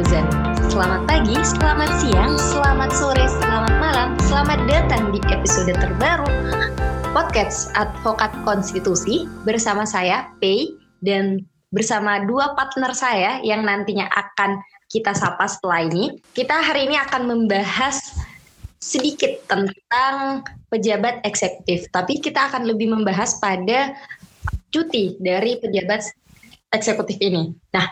netizen. Selamat pagi, selamat siang, selamat sore, selamat malam, selamat datang di episode terbaru podcast Advokat Konstitusi bersama saya Pei dan bersama dua partner saya yang nantinya akan kita sapa setelah ini. Kita hari ini akan membahas sedikit tentang pejabat eksekutif, tapi kita akan lebih membahas pada cuti dari pejabat eksekutif ini. Nah,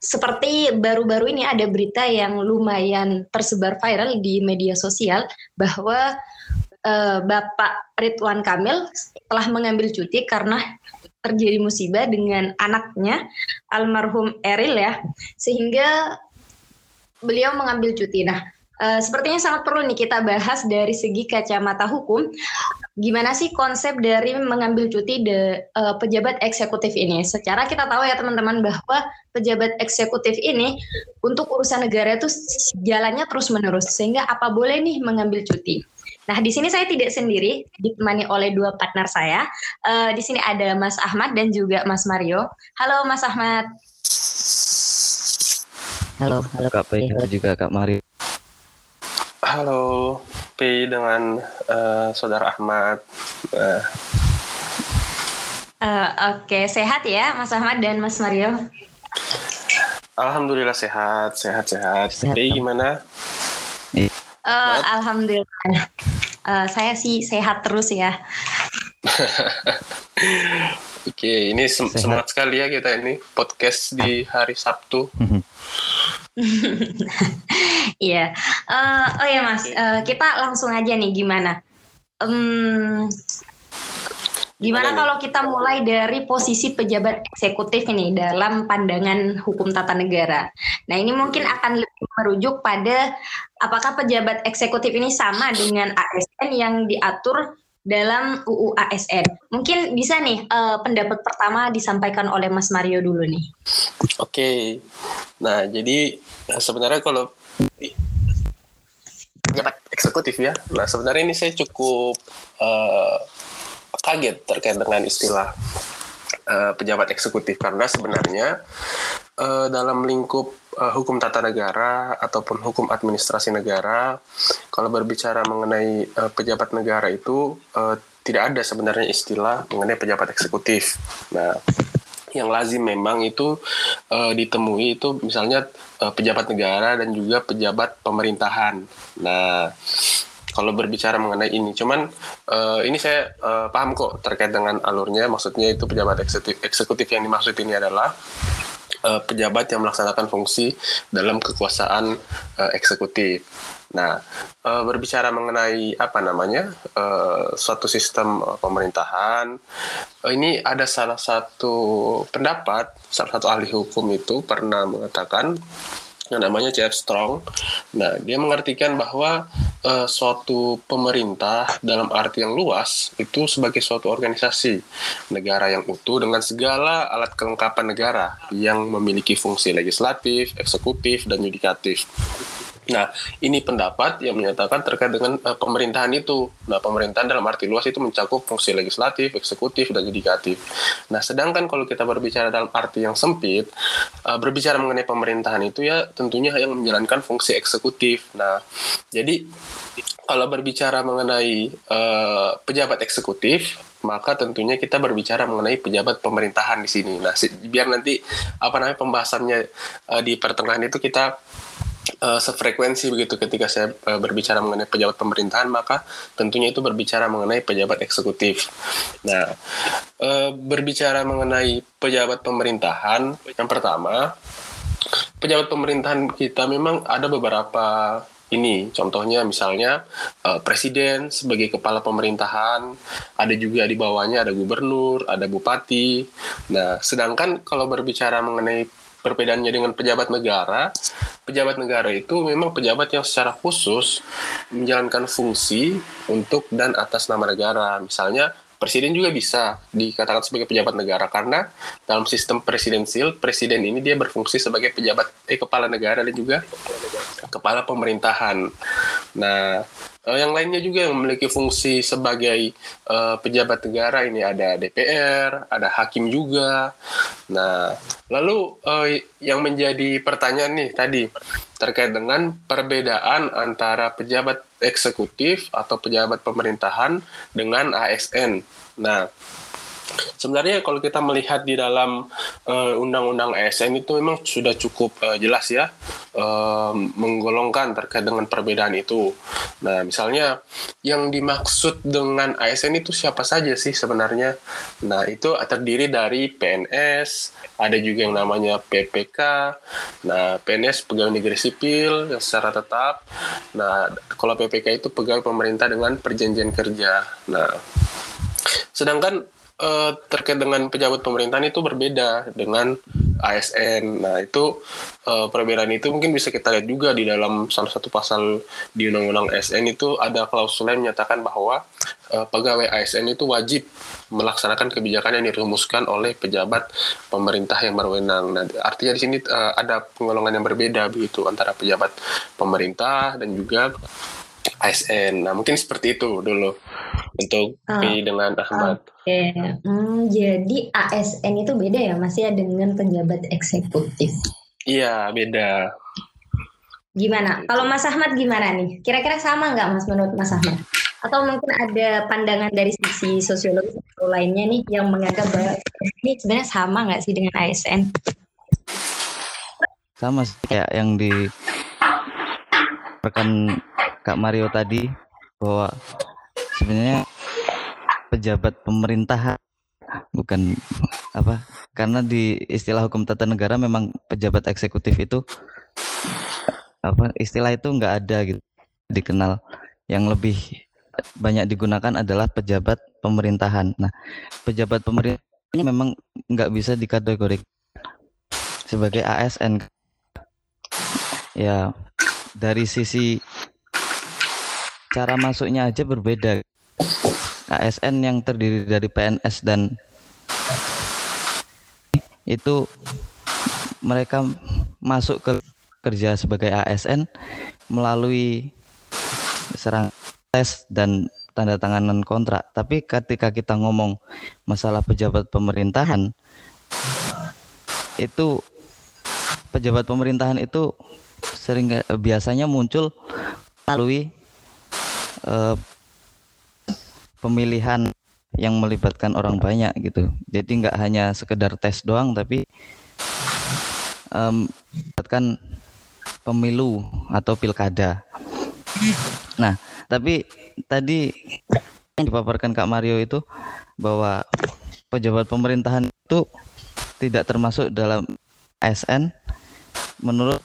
seperti baru-baru ini ada berita yang lumayan tersebar viral di media sosial bahwa uh, Bapak Ridwan Kamil telah mengambil cuti karena terjadi musibah dengan anaknya almarhum Eril ya sehingga beliau mengambil cuti. Nah, uh, sepertinya sangat perlu nih kita bahas dari segi kacamata hukum gimana sih konsep dari mengambil cuti de, uh, pejabat eksekutif ini? Secara kita tahu ya teman-teman bahwa pejabat eksekutif ini untuk urusan negara itu jalannya terus menerus sehingga apa boleh nih mengambil cuti. Nah di sini saya tidak sendiri ditemani oleh dua partner saya. Uh, di sini ada Mas Ahmad dan juga Mas Mario. Halo Mas Ahmad. Halo, halo Kak Pei, halo juga Kak Mario. Halo, P dengan uh, Saudara Ahmad. Uh. Uh, Oke, okay. sehat ya Mas Ahmad dan Mas Mario? Alhamdulillah sehat, sehat, sehat. sehat gimana? Uh, Alhamdulillah. Uh, saya sih sehat terus ya. Oke, ini sem sehat. semangat sekali ya kita ini podcast di hari Sabtu. Iya. uh, oh ya Mas, uh, kita langsung aja nih gimana? Um, gimana kalau kita mulai dari posisi pejabat eksekutif ini dalam pandangan hukum tata negara? Nah ini mungkin akan lebih merujuk pada apakah pejabat eksekutif ini sama dengan ASN yang diatur dalam UU ASN. Mungkin bisa nih uh, pendapat pertama disampaikan oleh Mas Mario dulu nih. Oke. Nah, jadi sebenarnya kalau pejabat eksekutif ya. Nah, sebenarnya ini saya cukup uh, kaget terkait dengan istilah uh, pejabat eksekutif karena sebenarnya uh, dalam lingkup uh, hukum tata negara ataupun hukum administrasi negara, kalau berbicara mengenai uh, pejabat negara itu uh, tidak ada sebenarnya istilah mengenai pejabat eksekutif. Nah, yang lazim memang itu uh, ditemui itu misalnya uh, pejabat negara dan juga pejabat pemerintahan. Nah, kalau berbicara mengenai ini, cuman uh, ini saya uh, paham kok terkait dengan alurnya. Maksudnya itu pejabat eksekutif, eksekutif yang dimaksud ini adalah uh, pejabat yang melaksanakan fungsi dalam kekuasaan uh, eksekutif. Nah, e, berbicara mengenai apa namanya e, suatu sistem pemerintahan, e, ini ada salah satu pendapat, salah satu ahli hukum itu pernah mengatakan yang namanya C.F. Strong. Nah, dia mengartikan bahwa uh, suatu pemerintah dalam arti yang luas itu sebagai suatu organisasi negara yang utuh dengan segala alat kelengkapan negara yang memiliki fungsi legislatif, eksekutif, dan yudikatif. Nah, ini pendapat yang menyatakan terkait dengan uh, pemerintahan itu. Nah, pemerintahan dalam arti luas itu mencakup fungsi legislatif, eksekutif, dan yudikatif. Nah, sedangkan kalau kita berbicara dalam arti yang sempit, uh, berbicara mengenai pemerintahan itu ya tentunya yang menjalankan fungsi eksekutif. Nah, jadi kalau berbicara mengenai uh, pejabat eksekutif, maka tentunya kita berbicara mengenai pejabat pemerintahan di sini. Nah, biar nanti apa namanya pembahasannya uh, di pertengahan itu kita uh, sefrekuensi begitu ketika saya uh, berbicara mengenai pejabat pemerintahan maka tentunya itu berbicara mengenai pejabat eksekutif. Nah, uh, berbicara mengenai pejabat pemerintahan yang pertama pejabat pemerintahan kita memang ada beberapa ini contohnya misalnya presiden sebagai kepala pemerintahan ada juga di bawahnya ada gubernur ada bupati nah sedangkan kalau berbicara mengenai perbedaannya dengan pejabat negara, pejabat negara itu memang pejabat yang secara khusus menjalankan fungsi untuk dan atas nama negara. Misalnya presiden juga bisa dikatakan sebagai pejabat negara karena dalam sistem presidensil presiden ini dia berfungsi sebagai pejabat eh kepala negara dan juga kepala pemerintahan. Nah, uh, yang lainnya juga yang memiliki fungsi sebagai uh, pejabat negara ini ada DPR, ada hakim juga. Nah, lalu uh, yang menjadi pertanyaan nih tadi terkait dengan perbedaan antara pejabat eksekutif atau pejabat pemerintahan dengan ASN. Nah, Sebenarnya kalau kita melihat di dalam uh, undang-undang ASN itu memang sudah cukup uh, jelas ya uh, menggolongkan terkait dengan perbedaan itu. Nah, misalnya yang dimaksud dengan ASN itu siapa saja sih sebenarnya? Nah, itu terdiri dari PNS, ada juga yang namanya PPK. Nah, PNS pegawai negeri sipil yang secara tetap. Nah, kalau PPK itu pegawai pemerintah dengan perjanjian kerja. Nah, sedangkan uh, terkait dengan pejabat pemerintahan itu berbeda dengan ASN. Nah, itu uh, perbedaan itu mungkin bisa kita lihat juga di dalam salah satu pasal di Undang-Undang ASN itu ada klausul yang menyatakan bahwa uh, pegawai ASN itu wajib melaksanakan kebijakan yang dirumuskan oleh pejabat pemerintah yang berwenang. Nah, artinya di sini uh, ada penggolongan yang berbeda begitu antara pejabat pemerintah dan juga ASN. Nah, mungkin seperti itu dulu untuk uh, dengan Ahmad. Oke, okay. hmm, jadi ASN itu beda ya, Mas ya dengan pejabat eksekutif. Iya, beda. Gimana? Kalau Mas Ahmad gimana nih? Kira-kira sama nggak Mas menurut Mas Ahmad? Atau mungkin ada pandangan dari sisi sosiologi atau lainnya nih yang menganggap bahwa ini sebenarnya sama nggak sih dengan ASN? Sama sih kayak yang di rekan Kak Mario tadi bahwa sebenarnya pejabat pemerintahan bukan apa karena di istilah hukum tata negara memang pejabat eksekutif itu apa istilah itu nggak ada gitu dikenal. Yang lebih banyak digunakan adalah pejabat pemerintahan. Nah pejabat pemerintah ini memang nggak bisa dikategorikan sebagai ASN ya dari sisi cara masuknya aja berbeda. ASN yang terdiri dari PNS dan itu mereka masuk ke kerja sebagai ASN melalui serang tes dan tanda tanganan kontrak. Tapi ketika kita ngomong masalah pejabat pemerintahan itu pejabat pemerintahan itu sering biasanya muncul melalui uh, pemilihan yang melibatkan orang banyak gitu. Jadi nggak hanya sekedar tes doang, tapi um, pemilu atau pilkada. Nah, tapi tadi yang dipaparkan Kak Mario itu bahwa pejabat pemerintahan itu tidak termasuk dalam ASN menurut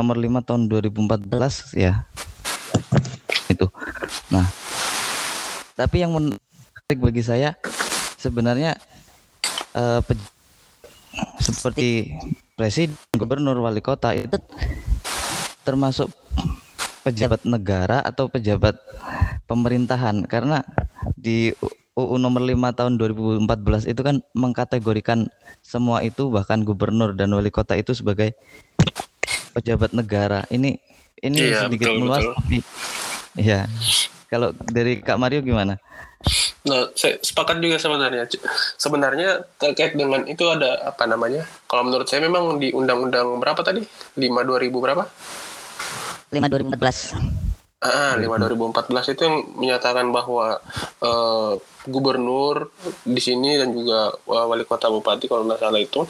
nomor 5 tahun 2014 ya. Nah, tapi yang menarik bagi saya sebenarnya uh, seperti presiden, gubernur, wali kota itu termasuk pejabat negara atau pejabat pemerintahan karena di UU nomor 5 tahun 2014 itu kan mengkategorikan semua itu bahkan gubernur dan wali kota itu sebagai pejabat negara. Ini ini iya, sedikit betul, meluas betul. tapi Iya. Kalau dari Kak Mario gimana? Nah, saya sepakat juga sebenarnya. Sebenarnya terkait dengan itu ada apa namanya? Kalau menurut saya memang di undang-undang berapa tadi? 5 2000 berapa? 5 2014. Ah, 5 2014 itu yang menyatakan bahwa uh, gubernur di sini dan juga uh, wali kota bupati kalau nggak salah itu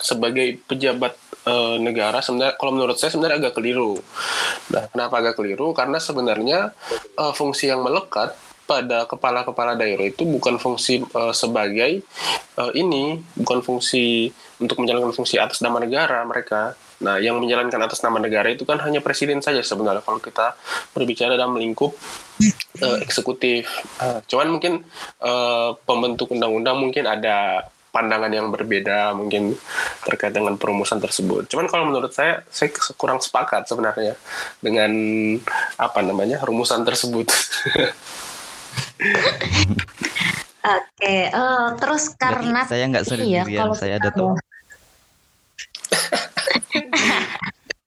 sebagai pejabat uh, negara sebenarnya kalau menurut saya sebenarnya agak keliru. Nah, kenapa agak keliru? Karena sebenarnya uh, fungsi yang melekat pada kepala-kepala daerah itu bukan fungsi uh, sebagai uh, ini, bukan fungsi untuk menjalankan fungsi atas nama negara mereka. Nah, yang menjalankan atas nama negara itu kan hanya presiden saja sebenarnya kalau kita berbicara dalam lingkup uh, eksekutif. Uh, cuman mungkin uh, pembentuk undang-undang mungkin ada pandangan yang berbeda mungkin terkait dengan perumusan tersebut. Cuman kalau menurut saya, saya kurang sepakat sebenarnya dengan apa namanya rumusan tersebut. Oke, okay. uh, eh, terus karena saya nggak sendirian, iya, kalau saya ada tuh.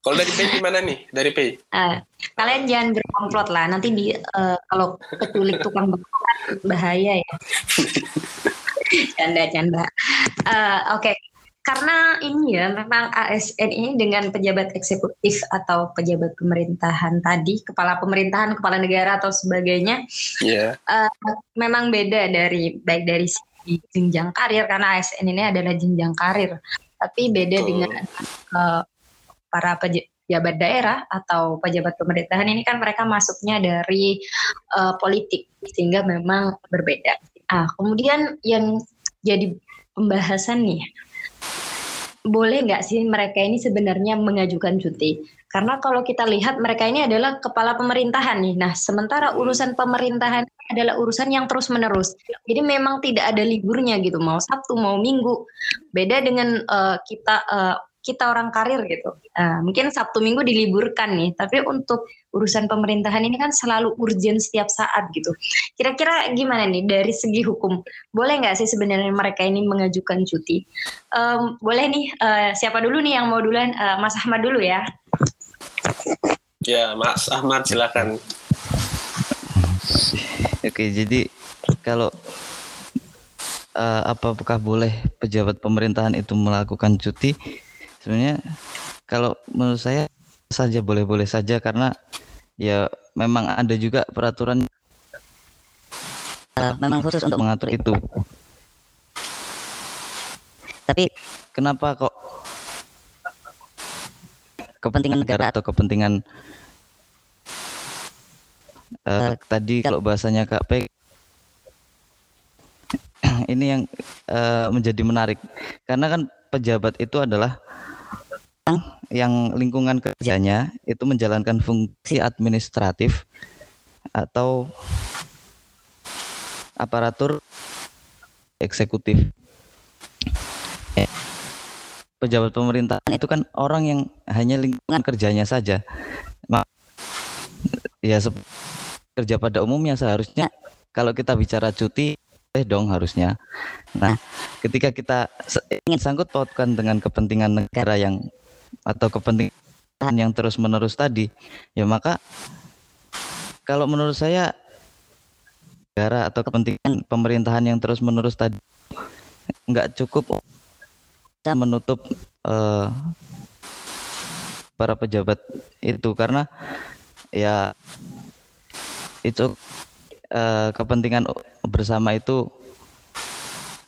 Kalau dari Pei gimana nih? Dari Pei? Uh, kalian jangan berkomplot lah. Nanti di uh, kalau keculik tukang bahaya ya. canda-canda. Uh, Oke, okay karena ini ya memang ASN ini dengan pejabat eksekutif atau pejabat pemerintahan tadi kepala pemerintahan kepala negara atau sebagainya yeah. Iya. uh, memang beda dari baik dari sisi jenjang karir karena ASN ini adalah jenjang karir tapi beda oh. dengan uh, para pejabat daerah atau pejabat pemerintahan ini kan mereka masuknya dari uh, politik sehingga memang berbeda. Ah kemudian yang jadi pembahasan nih boleh nggak sih mereka ini sebenarnya mengajukan cuti? Karena kalau kita lihat mereka ini adalah kepala pemerintahan nih. Nah, sementara urusan pemerintahan adalah urusan yang terus menerus. Jadi memang tidak ada liburnya gitu, mau Sabtu mau Minggu. Beda dengan uh, kita uh, kita orang karir gitu. Uh, mungkin Sabtu Minggu diliburkan nih, tapi untuk urusan pemerintahan ini kan selalu urgent setiap saat gitu. Kira-kira gimana nih dari segi hukum? Boleh nggak sih sebenarnya mereka ini mengajukan cuti? Um, boleh nih, uh, siapa dulu nih yang mau duluan? Uh, Mas Ahmad dulu ya. Ya, Mas Ahmad silakan. Oke, jadi kalau uh, apakah boleh pejabat pemerintahan itu melakukan cuti? Sebenarnya kalau menurut saya saja boleh-boleh saja karena ya memang ada juga peraturan uh, memang khusus untuk mengatur itu. Tapi kenapa kok kepentingan negara atau kepentingan uh, tadi kalau bahasanya Kak P ini yang uh, menjadi menarik karena kan pejabat itu adalah yang lingkungan kerjanya itu menjalankan fungsi administratif atau aparatur eksekutif. Pejabat pemerintahan itu kan orang yang hanya lingkungan kerjanya saja. Ya kerja pada umumnya seharusnya kalau kita bicara cuti eh dong harusnya. Nah, ketika kita ingin sangkut pautkan dengan kepentingan negara yang atau kepentingan yang terus menerus tadi ya maka kalau menurut saya negara atau kepentingan pemerintahan yang terus menerus tadi nggak cukup menutup uh, para pejabat itu. Karena ya itu uh, kepentingan bersama itu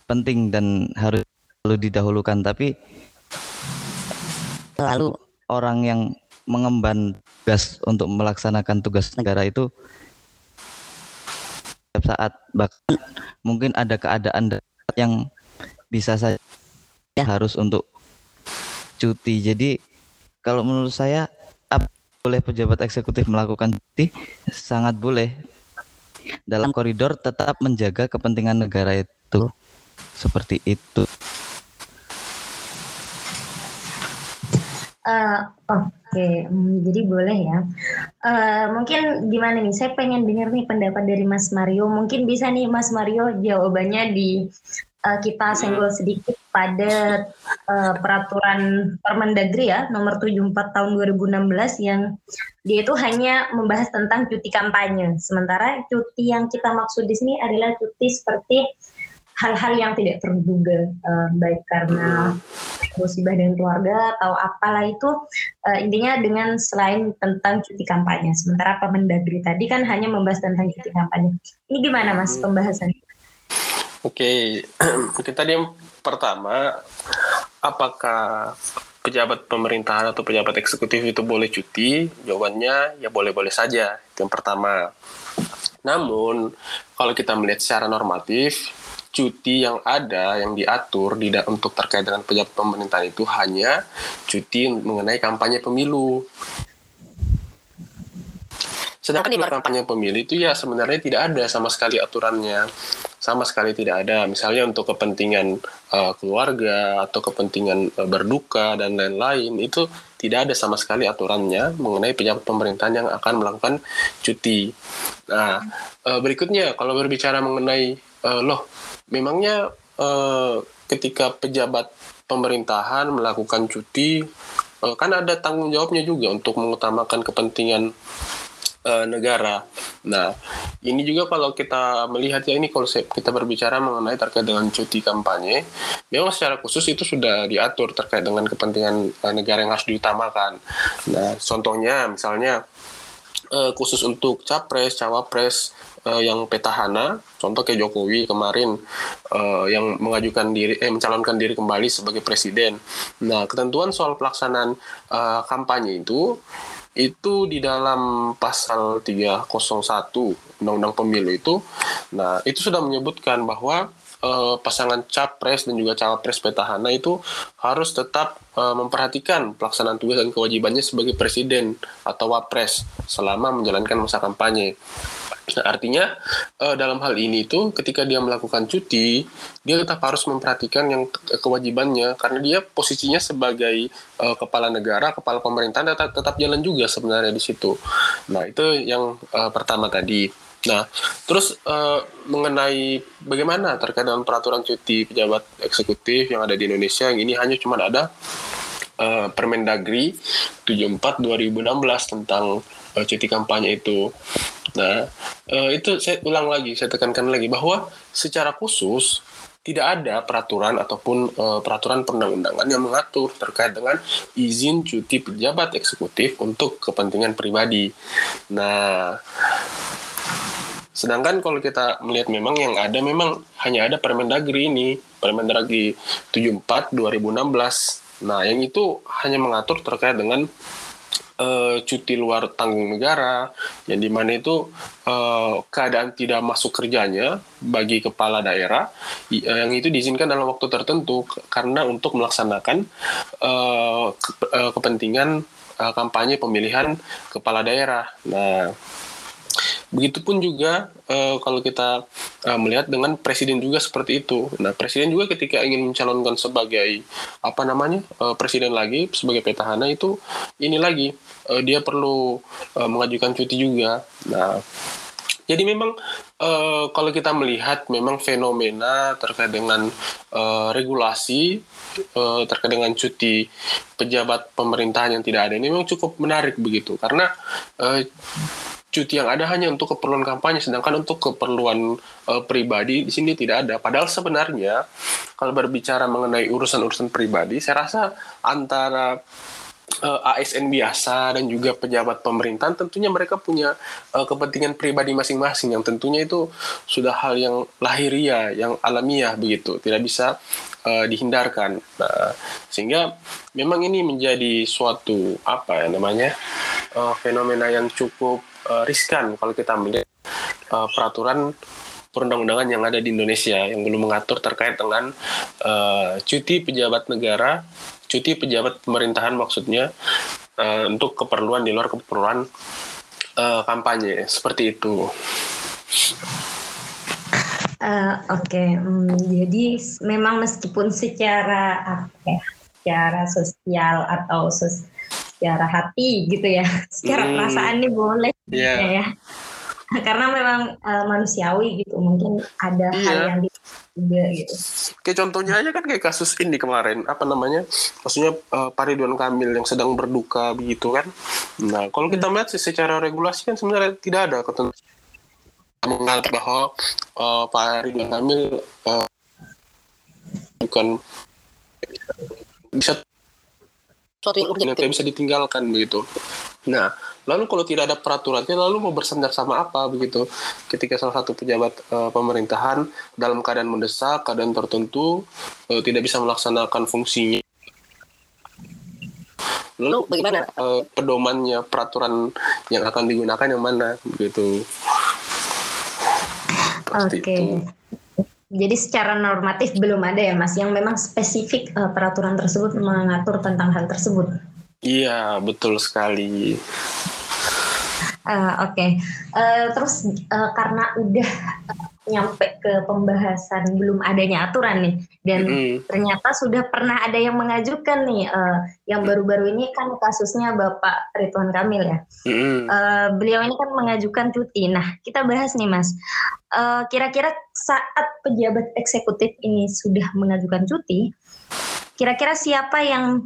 penting dan harus selalu didahulukan. Tapi lalu orang yang mengemban tugas untuk melaksanakan tugas negara itu setiap saat bahkan mungkin ada keadaan yang bisa saja harus untuk cuti. Jadi kalau menurut saya boleh pejabat eksekutif melakukan cuti? Sangat boleh. Dalam koridor tetap menjaga kepentingan negara itu. Seperti itu. Uh, Oke, okay. hmm, jadi boleh ya. Uh, mungkin gimana nih? Saya pengen dengar nih pendapat dari Mas Mario. Mungkin bisa nih Mas Mario jawabannya di uh, kita senggol sedikit pada uh, peraturan Permendagri ya nomor 74 tahun 2016 yang dia itu hanya membahas tentang cuti kampanye. Sementara cuti yang kita maksud di sini adalah cuti seperti hal-hal yang tidak terduga uh, baik karena musibah dengan keluarga atau apalah itu uh, intinya dengan selain tentang cuti kampanye. Sementara Mendagri tadi kan hanya membahas tentang cuti kampanye. Ini gimana Mas hmm. pembahasannya? Oke, okay. tadi yang pertama apakah pejabat pemerintahan atau pejabat eksekutif itu boleh cuti? Jawabannya ya boleh-boleh saja. Itu yang pertama. Namun kalau kita melihat secara normatif cuti yang ada yang diatur tidak untuk terkait dengan pejabat pemerintahan itu hanya cuti mengenai kampanye pemilu. Sedangkan di kampanye pemilu itu ya sebenarnya tidak ada sama sekali aturannya, sama sekali tidak ada. Misalnya untuk kepentingan uh, keluarga atau kepentingan uh, berduka dan lain-lain itu tidak ada sama sekali aturannya mengenai pejabat pemerintahan yang akan melakukan cuti. Nah, uh, berikutnya kalau berbicara mengenai uh, loh memangnya eh, ketika pejabat pemerintahan melakukan cuti uh, kan ada tanggung jawabnya juga untuk mengutamakan kepentingan uh, negara. Nah, ini juga kalau kita melihat ya ini konsep kita berbicara mengenai terkait dengan cuti kampanye, memang secara khusus itu sudah diatur terkait dengan kepentingan uh, negara yang harus diutamakan. Nah, contohnya misalnya uh, khusus untuk capres, cawapres uh, yang petahana, contoh kayak Jokowi kemarin uh, yang mengajukan diri, eh mencalonkan diri kembali sebagai presiden. Nah, ketentuan soal pelaksanaan uh, kampanye itu itu di dalam pasal 301 Undang-Undang Pemilu itu, nah itu sudah menyebutkan bahwa uh, pasangan capres dan juga cawapres petahana itu harus tetap memperhatikan pelaksanaan tugas dan kewajibannya sebagai presiden atau wapres selama menjalankan masa kampanye. Nah, artinya uh, dalam hal ini itu ketika dia melakukan cuti, dia tetap harus memperhatikan yang kewajibannya karena dia posisinya sebagai uh, kepala negara, kepala pemerintahan tetap, tetap jalan juga sebenarnya di situ. Nah, itu yang uh, pertama tadi. Nah, terus uh, mengenai bagaimana terkait dengan peraturan cuti pejabat eksekutif yang ada di Indonesia, yang ini hanya cuma ada uh, Permendagri 74 2016 tentang cuti kampanye itu. Nah, uh, itu saya ulang lagi, saya tekankan lagi bahwa secara khusus tidak ada peraturan ataupun uh, peraturan perundang-undangan yang mengatur terkait dengan izin cuti pejabat eksekutif untuk kepentingan pribadi. Nah, Sedangkan kalau kita melihat memang yang ada memang hanya ada Permendagri ini, Permendagri 74 2016. Nah, yang itu hanya mengatur terkait dengan uh, cuti luar tanggung negara, yang di mana itu uh, keadaan tidak masuk kerjanya bagi kepala daerah, uh, yang itu diizinkan dalam waktu tertentu karena untuk melaksanakan uh, ke, uh, kepentingan uh, kampanye pemilihan kepala daerah. Nah, Begitupun juga uh, kalau kita uh, melihat dengan presiden juga seperti itu. Nah, presiden juga ketika ingin mencalonkan sebagai apa namanya uh, presiden lagi sebagai petahana itu ini lagi uh, dia perlu uh, mengajukan cuti juga. Nah, jadi memang uh, kalau kita melihat memang fenomena terkait dengan uh, regulasi uh, terkait dengan cuti pejabat pemerintahan yang tidak ada ini memang cukup menarik begitu karena cuti yang ada hanya untuk keperluan kampanye, sedangkan untuk keperluan uh, pribadi di sini tidak ada. Padahal sebenarnya kalau berbicara mengenai urusan-urusan pribadi, saya rasa antara uh, eh, ASN biasa dan juga pejabat pemerintahan tentunya mereka punya uh, kepentingan pribadi masing-masing yang tentunya itu sudah hal yang lahiriah, yang alamiah begitu, tidak bisa dihindarkan. Nah, sehingga memang ini menjadi suatu apa ya namanya fenomena yang cukup uh, riskan kalau kita melihat uh, peraturan perundang-undangan yang ada di Indonesia yang belum mengatur terkait dengan uh, cuti pejabat negara, cuti pejabat pemerintahan maksudnya uh, untuk keperluan di luar keperluan uh, kampanye seperti itu. Uh, Oke, okay. hmm, jadi memang meskipun secara apa ya, secara sosial atau sos secara hati gitu ya, secara hmm. perasaan nih boleh yeah. ya. Karena memang uh, manusiawi gitu, mungkin ada yeah. hal yang juga gitu. Kayak contohnya aja kan kayak kasus ini kemarin, apa namanya? Maksudnya uh, Pak Ridwan Kamil yang sedang berduka begitu kan. Nah, kalau kita hmm. melihat secara regulasi kan sebenarnya tidak ada ketentuan menganggap bahwa uh, Pak Ridwan Kamil uh, bukan bisa suatu yang urgent tidak bisa ditinggalkan begitu. Nah, lalu kalau tidak ada peraturannya, lalu mau bersandar sama apa begitu? Ketika salah satu pejabat uh, pemerintahan dalam keadaan mendesak, keadaan tertentu uh, tidak bisa melaksanakan fungsinya. Lalu bagaimana uh, pedomannya peraturan yang akan digunakan yang mana begitu? Oke. Okay. Jadi secara normatif belum ada ya Mas yang memang spesifik uh, peraturan tersebut mengatur tentang hal tersebut. Iya, betul sekali. Uh, Oke, okay. uh, terus uh, karena udah nyampe ke pembahasan belum adanya aturan nih dan mm. ternyata sudah pernah ada yang mengajukan nih uh, yang baru-baru ini kan kasusnya Bapak Ridwan Kamil ya mm. uh, beliau ini kan mengajukan cuti nah kita bahas nih Mas kira kira-kira saat pejabat eksekutif ini sudah mengajukan cuti kira-kira siapa yang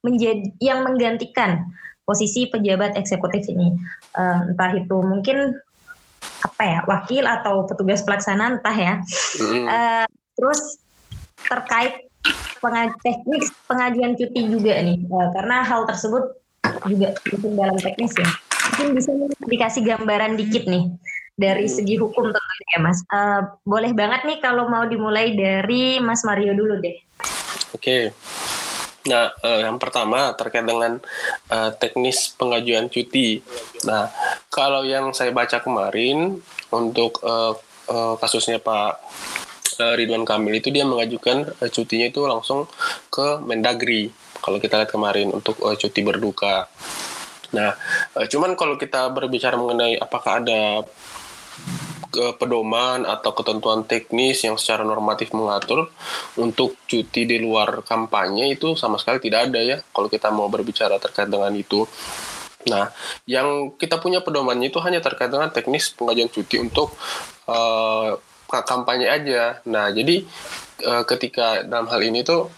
menjadi yang menggantikan posisi pejabat eksekutif ini. Uh, entah itu mungkin apa ya wakil atau petugas pelaksana entah ya. Uh, terus terkait pengaj teknik pengajuan cuti juga nih uh, karena hal tersebut juga penting dalam teknis ya. Mungkin bisa dikasih gambaran dikit nih dari hmm. segi hukum tentunya ya Mas. Uh, boleh banget nih kalau mau dimulai dari Mas Mario dulu deh. Oke. Okay. Nah, uh, yang pertama terkait dengan uh, teknis pengajuan cuti. Nah, kalau yang saya baca kemarin untuk uh, uh, kasusnya Pak uh, Ridwan Kamil itu dia mengajukan uh, cutinya itu langsung ke Mendagri. Kalau kita lihat kemarin untuk uh, cuti berduka. Nah, uh, cuman kalau kita berbicara mengenai apakah ada ke pedoman atau ketentuan teknis yang secara normatif mengatur untuk cuti di luar kampanye itu sama sekali tidak ada ya kalau kita mau berbicara terkait dengan itu. Nah, yang kita punya pedomannya itu hanya terkait dengan teknis pengajuan cuti untuk uh, kampanye aja. Nah, jadi uh, ketika dalam hal ini tuh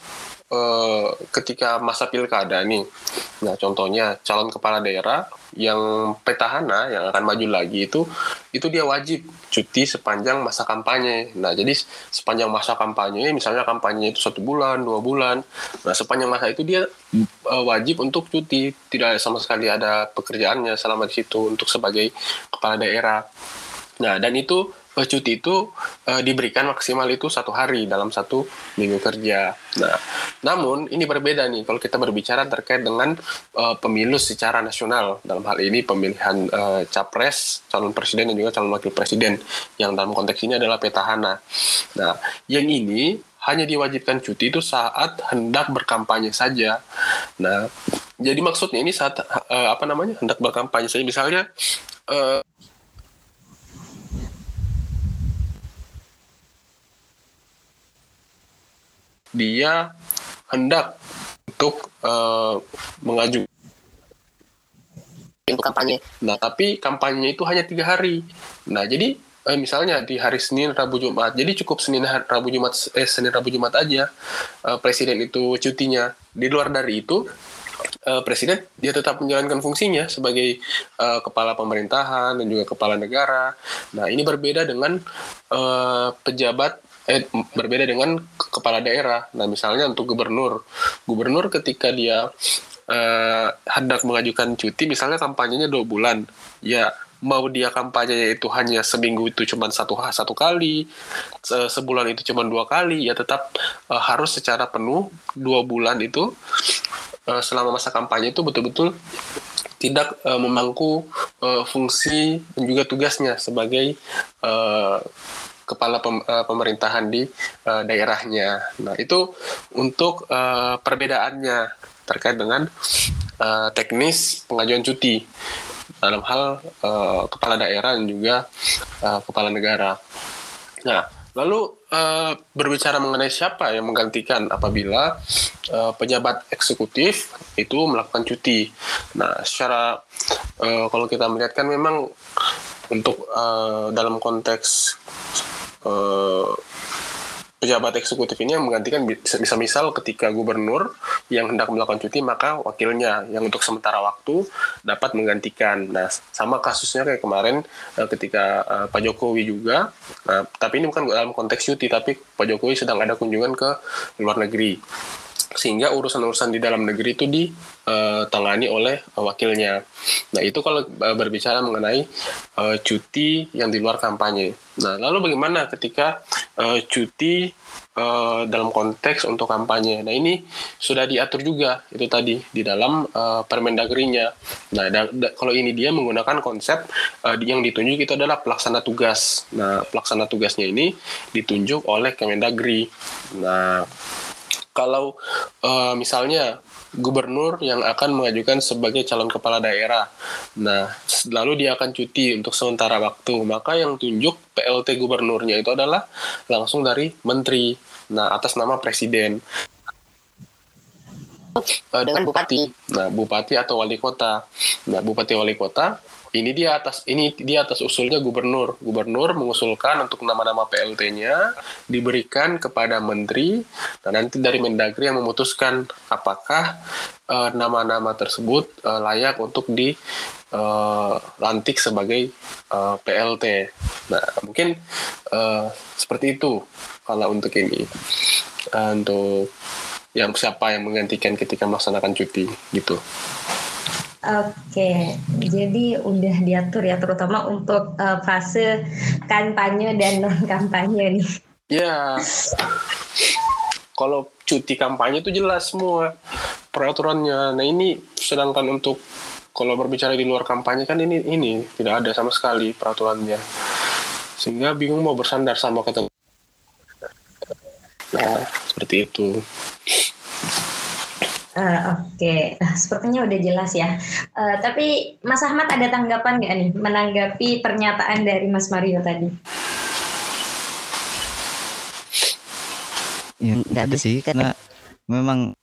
uh, ketika masa pilkada nih, nah contohnya calon kepala daerah yang petahana yang akan maju lagi itu itu dia wajib cuti sepanjang masa kampanye. Nah jadi sepanjang masa kampanye misalnya kampanye itu satu bulan dua bulan, nah sepanjang masa itu dia uh, wajib untuk cuti tidak sama sekali ada pekerjaannya selama di situ untuk sebagai kepala daerah. Nah dan itu cuti itu uh, diberikan maksimal itu satu hari dalam satu minggu kerja. Nah, namun ini berbeda nih kalau kita berbicara terkait dengan uh, pemilu secara nasional dalam hal ini pemilihan uh, capres, calon presiden dan juga calon wakil presiden yang dalam konteks ini adalah petahana. Nah, yang ini hanya diwajibkan cuti itu saat hendak berkampanye saja. Nah, jadi maksudnya ini saat uh, apa namanya hendak berkampanye saja. Misalnya uh, dia hendak untuk uh, mengajukan kampanye. Nah, tapi kampanye itu hanya tiga hari. Nah, jadi eh, misalnya di hari Senin, Rabu, Jumat. Jadi cukup Senin, Rabu, Jumat, eh Senin, Rabu, Jumat aja eh, presiden itu cutinya. Di luar dari itu, eh, presiden dia tetap menjalankan fungsinya sebagai eh, kepala pemerintahan dan juga kepala negara. Nah, ini berbeda dengan eh, pejabat eh berbeda dengan kepala daerah. Nah, misalnya untuk gubernur, gubernur ketika dia eh, hendak mengajukan cuti, misalnya kampanyenya dua bulan, ya mau dia kampanye itu hanya seminggu itu cuma satu satu kali, sebulan itu cuma dua kali, ya tetap eh, harus secara penuh dua bulan itu eh, selama masa kampanye itu betul-betul tidak uh, memangku uh, fungsi dan juga tugasnya sebagai uh, kepala pem, uh, pemerintahan di uh, daerahnya. Nah, itu untuk uh, perbedaannya terkait dengan uh, teknis pengajuan cuti dalam hal uh, kepala daerah dan juga uh, kepala negara. Nah, lalu uh, berbicara mengenai siapa yang menggantikan apabila uh, pejabat eksekutif itu melakukan cuti. Nah, secara uh, kalau kita melihat kan memang untuk uh, dalam konteks uh, pejabat eksekutif ini yang menggantikan bisa, misal ketika gubernur yang hendak melakukan cuti maka wakilnya yang untuk sementara waktu dapat menggantikan. Nah sama kasusnya kayak kemarin uh, ketika uh, Pak Jokowi juga, uh, tapi ini bukan dalam konteks cuti tapi Pak Jokowi sedang ada kunjungan ke luar negeri sehingga urusan-urusan di dalam negeri itu ditangani oleh wakilnya. Nah itu kalau eh, berbicara mengenai uh, cuti yang di luar kampanye. Nah lalu bagaimana ketika cuti dalam konteks untuk kampanye? Nah ini sudah diatur juga itu tadi di dalam Permendagrinya. Nah kalau ini dia menggunakan konsep yang ditunjuk itu adalah pelaksana tugas. Nah pelaksana tugasnya ini ditunjuk oleh Kemendagri. Nah kalau uh, misalnya gubernur yang akan mengajukan sebagai calon kepala daerah. Nah, lalu dia akan cuti untuk sementara waktu. Maka yang tunjuk PLT gubernurnya itu adalah langsung dari menteri. Nah, atas nama presiden. Uh, dengan bupati. Nah, bupati atau wali kota. Nah, bupati wali kota ini dia atas ini dia atas usulnya gubernur. Gubernur mengusulkan untuk nama-nama PLT-nya diberikan kepada menteri dan nanti dari Mendagri yang memutuskan apakah uh, nama-nama tersebut uh, layak untuk di uh, lantik sebagai uh, PLT. Nah, mungkin uh, seperti itu kalau untuk ini. Uh, untuk yang siapa yang menggantikan ketika melaksanakan cuti gitu. Oke, jadi udah diatur ya, terutama untuk uh, fase kampanye dan non kampanye nih. Ya, kalau cuti kampanye itu jelas semua peraturannya. Nah ini sedangkan untuk kalau berbicara di luar kampanye kan ini ini tidak ada sama sekali peraturannya, sehingga bingung mau bersandar sama kata. Nah seperti itu. Uh, Oke, okay. nah, sepertinya udah jelas ya. Uh, tapi Mas Ahmad ada tanggapan nggak nih menanggapi pernyataan dari Mas Mario tadi? Ya nggak ada sih, karena memang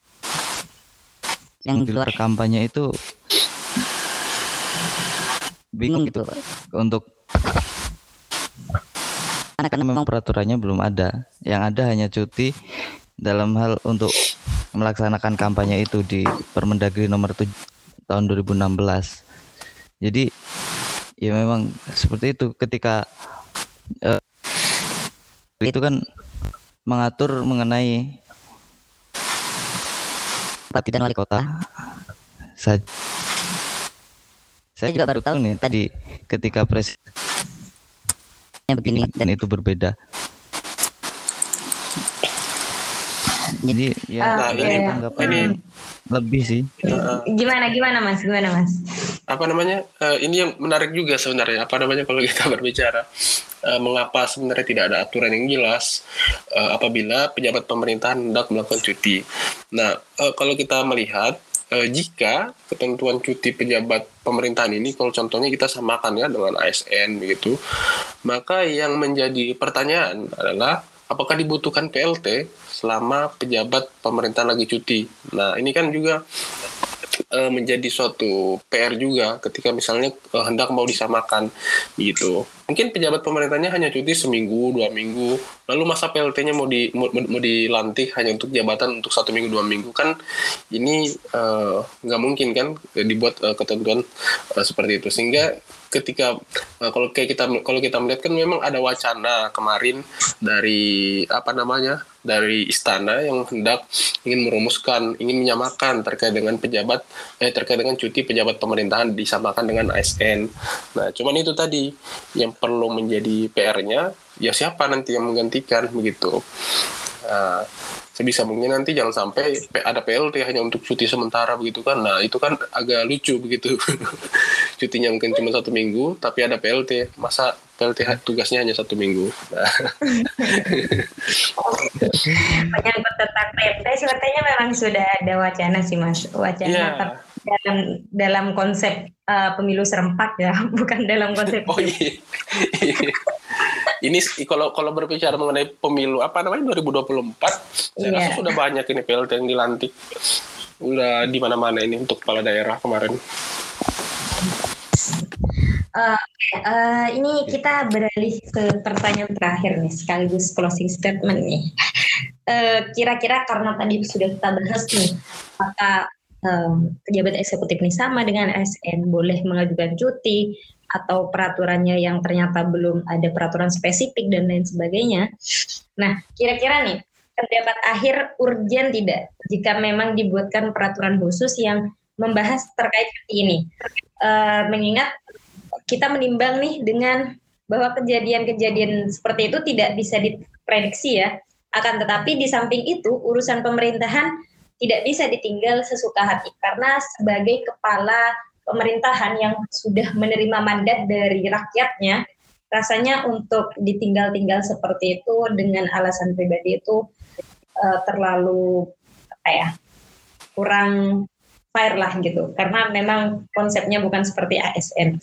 yang di luar kampanye itu bingung gitu untuk karena memang peraturannya belum ada. Yang ada hanya cuti dalam hal untuk melaksanakan kampanye itu di Permendagri nomor 7 tahun 2016. Jadi ya memang seperti itu ketika uh, itu kan mengatur mengenai bupati dan wali kota. Saya, saya juga baru tahu nih tadi ketika presiden begini dan itu berbeda. Jadi ya nah, ini tanggapan ini. lebih sih. Gimana gimana mas? Gimana mas? Apa namanya? Uh, ini yang menarik juga sebenarnya. Apa namanya kalau kita berbicara? Uh, mengapa sebenarnya tidak ada aturan yang jelas uh, apabila pejabat pemerintahan hendak melakukan cuti? Nah uh, kalau kita melihat uh, jika ketentuan cuti pejabat pemerintahan ini kalau contohnya kita samakan ya dengan ASN begitu maka yang menjadi pertanyaan adalah apakah dibutuhkan PLT selama pejabat pemerintah lagi cuti. Nah, ini kan juga uh, menjadi suatu PR juga ketika misalnya uh, hendak mau disamakan gitu. Mungkin pejabat pemerintahnya hanya cuti seminggu, dua minggu, lalu masa PLT-nya mau di mau, mau dilantik hanya untuk jabatan untuk satu minggu, dua minggu kan ini uh, nggak mungkin kan dibuat uh, ketentuan uh, seperti itu sehingga ketika uh, kalau kayak kita kalau kita melihat kan memang ada wacana kemarin dari apa namanya dari istana yang hendak ingin merumuskan ingin menyamakan terkait dengan pejabat eh terkait dengan cuti pejabat pemerintahan disamakan dengan ASN. Nah, cuman itu tadi yang perlu menjadi PR-nya ya siapa nanti yang menggantikan begitu. Nah, sebisa mungkin nanti jangan sampai ada PLT hanya untuk cuti sementara begitu kan. Nah itu kan agak lucu begitu. Cutinya mungkin cuma satu minggu tapi ada PLT masa PLT tugasnya hanya satu minggu? Nah. tentang PLT sepertinya memang sudah ada wacana sih mas. Wacana yeah. dalam dalam konsep uh, pemilu serempak ya. Bukan dalam konsep oh, iya ini kalau kalau berbicara mengenai pemilu apa namanya 2024 saya yeah. rasa sudah banyak ini PLT yang dilantik udah di mana-mana ini untuk kepala daerah kemarin. Uh, uh, ini kita beralih ke pertanyaan terakhir nih sekaligus closing statement nih. Uh, kira-kira karena tadi sudah kita bahas nih, maka um, pejabat eksekutif ini sama dengan ASN boleh mengajukan cuti, atau peraturannya yang ternyata belum ada peraturan spesifik dan lain sebagainya. Nah, kira-kira nih pendapat akhir urgen tidak jika memang dibuatkan peraturan khusus yang membahas terkait ini. Uh, mengingat kita menimbang nih dengan bahwa kejadian-kejadian seperti itu tidak bisa diprediksi ya. Akan tetapi di samping itu urusan pemerintahan tidak bisa ditinggal sesuka hati karena sebagai kepala pemerintahan yang sudah menerima mandat dari rakyatnya, rasanya untuk ditinggal-tinggal seperti itu dengan alasan pribadi itu uh, terlalu apa ya kurang fair lah gitu karena memang konsepnya bukan seperti ASN.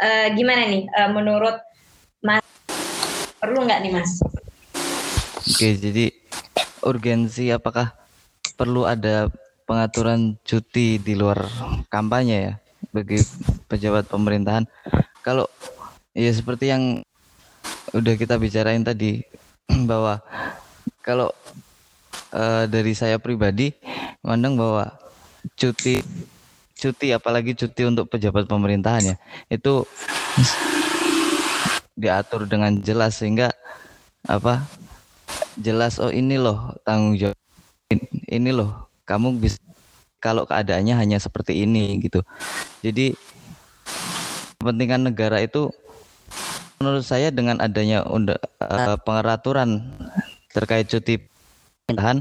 Uh, eh, gimana nih uh, menurut Mas perlu nggak nih Mas? Oke jadi urgensi apakah perlu ada pengaturan cuti di luar kampanye ya? Bagi pejabat pemerintahan. Kalau ya seperti yang udah kita bicarain tadi bahwa kalau uh, dari saya pribadi mandang bahwa cuti cuti apalagi cuti untuk pejabat pemerintahan ya itu diatur dengan jelas sehingga apa jelas oh ini loh tanggung jawab ini loh kamu bisa kalau keadaannya hanya seperti ini gitu. Jadi kepentingan negara itu menurut saya dengan adanya unda, uh, pengeraturan terkait cuti pemerintahan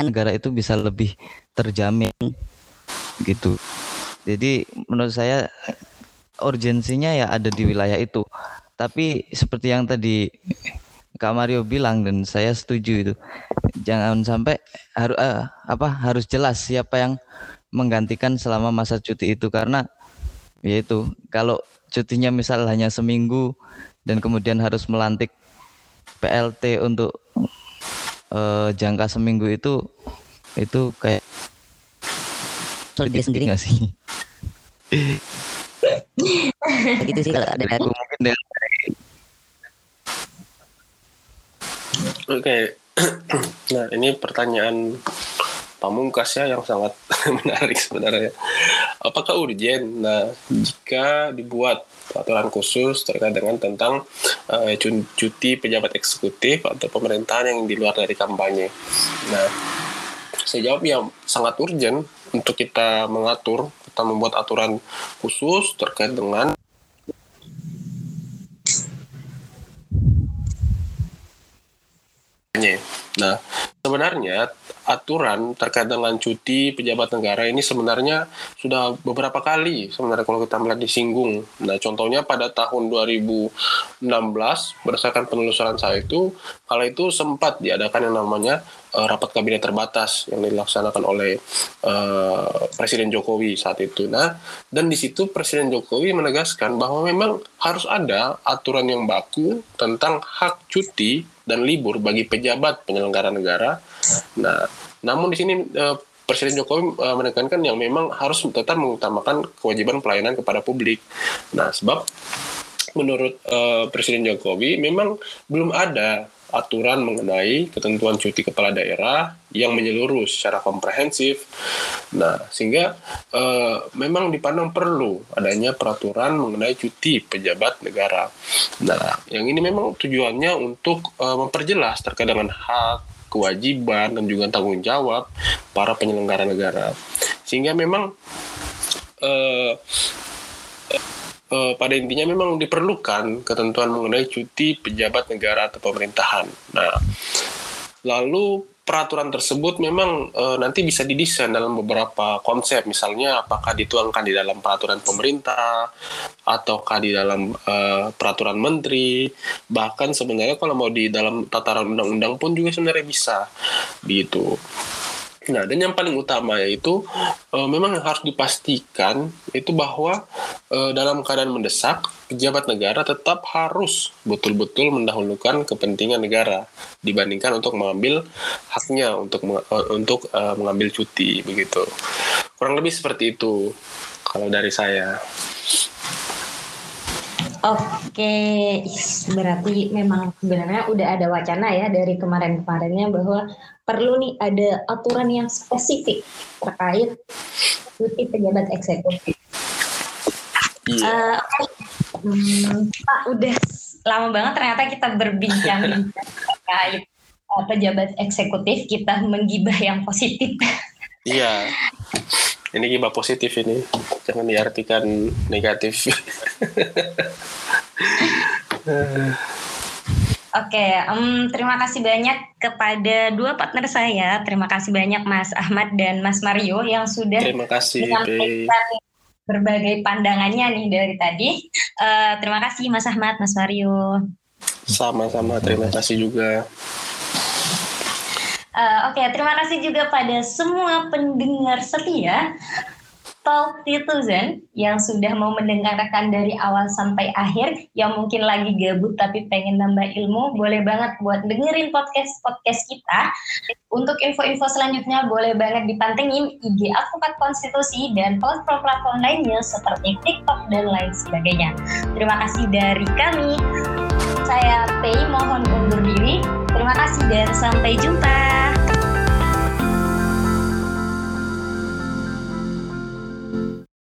negara itu bisa lebih terjamin gitu. Jadi menurut saya urgensinya ya ada di wilayah itu. Tapi seperti yang tadi Kak Mario bilang dan saya setuju itu jangan sampai harus uh, apa harus jelas siapa yang menggantikan selama masa cuti itu. Karena yaitu kalau cutinya misal hanya seminggu dan kemudian harus melantik PLT untuk uh, jangka seminggu itu itu kayak sendiri sendiri. nggak sih? gitu sih kalau ada mungkin dari Oke, nah ini pertanyaan pamungkas ya yang sangat menarik sebenarnya. Apakah urgen? Nah, jika dibuat aturan khusus terkait dengan tentang uh, cuti pejabat eksekutif atau pemerintahan yang di luar dari kampanye. Nah, saya jawab ya sangat urgen untuk kita mengatur, kita membuat aturan khusus terkait dengan Nah, sebenarnya aturan terkait dengan cuti pejabat negara ini sebenarnya sudah beberapa kali sebenarnya kalau kita melihat disinggung. Nah, contohnya pada tahun 2016 berdasarkan penelusuran saya itu kala itu sempat diadakan yang namanya uh, rapat kabinet terbatas yang dilaksanakan oleh uh, Presiden Jokowi saat itu. Nah, dan di situ Presiden Jokowi menegaskan bahwa memang harus ada aturan yang baku tentang hak cuti dan libur bagi pejabat penyelenggara negara. Nah, namun di sini uh, Presiden Jokowi uh, menekankan yang memang harus tetap mengutamakan kewajiban pelayanan kepada publik. Nah, sebab menurut uh, Presiden Jokowi memang belum ada aturan mengenai ketentuan cuti kepala daerah yang menyeluruh secara komprehensif. Nah, sehingga uh, memang dipandang perlu adanya peraturan mengenai cuti pejabat negara. Nah, yang ini memang tujuannya untuk uh, memperjelas terkait dengan hak, kewajiban dan juga tanggung jawab para penyelenggara negara. Sehingga memang uh, uh, pada intinya memang diperlukan ketentuan mengenai cuti pejabat negara atau pemerintahan. Nah, lalu peraturan tersebut memang e, nanti bisa didesain dalam beberapa konsep. Misalnya apakah dituangkan di dalam peraturan pemerintah ataukah di dalam e, peraturan menteri. Bahkan sebenarnya kalau mau di dalam tataran undang-undang pun juga sebenarnya bisa gitu Nah, dan yang paling utama yaitu e, memang harus dipastikan itu bahwa e, dalam keadaan mendesak pejabat negara tetap harus betul-betul mendahulukan kepentingan negara dibandingkan untuk mengambil haknya untuk e, untuk e, mengambil cuti begitu. Kurang lebih seperti itu kalau dari saya. Oke, berarti memang sebenarnya udah ada wacana ya dari kemarin-kemarinnya bahwa perlu nih ada aturan yang spesifik terkait cuti pejabat eksekutif. Yeah. Uh, hmm, Pak, udah lama banget ternyata kita berbincang terkait uh, pejabat eksekutif, kita menggibah yang positif. Iya. Ini gibah positif ini. Jangan diartikan negatif. Oke, okay, um, terima kasih banyak kepada dua partner saya. Terima kasih banyak Mas Ahmad dan Mas Mario yang sudah terima kasih, menyampaikan berbagai pandangannya nih dari tadi. Uh, terima kasih Mas Ahmad, Mas Mario. Sama-sama, terima kasih juga. Uh, Oke, okay, terima kasih juga pada semua pendengar setia Talk Citizen yang sudah mau mendengarkan dari awal sampai akhir, yang mungkin lagi gabut tapi pengen nambah ilmu, boleh banget buat dengerin podcast-podcast kita. Untuk info-info selanjutnya boleh banget dipantengin IG Advokat Konstitusi dan platform-platform lainnya seperti TikTok dan lain sebagainya. Terima kasih dari kami. Saya Pei mohon undur diri. Terima kasih dan sampai jumpa.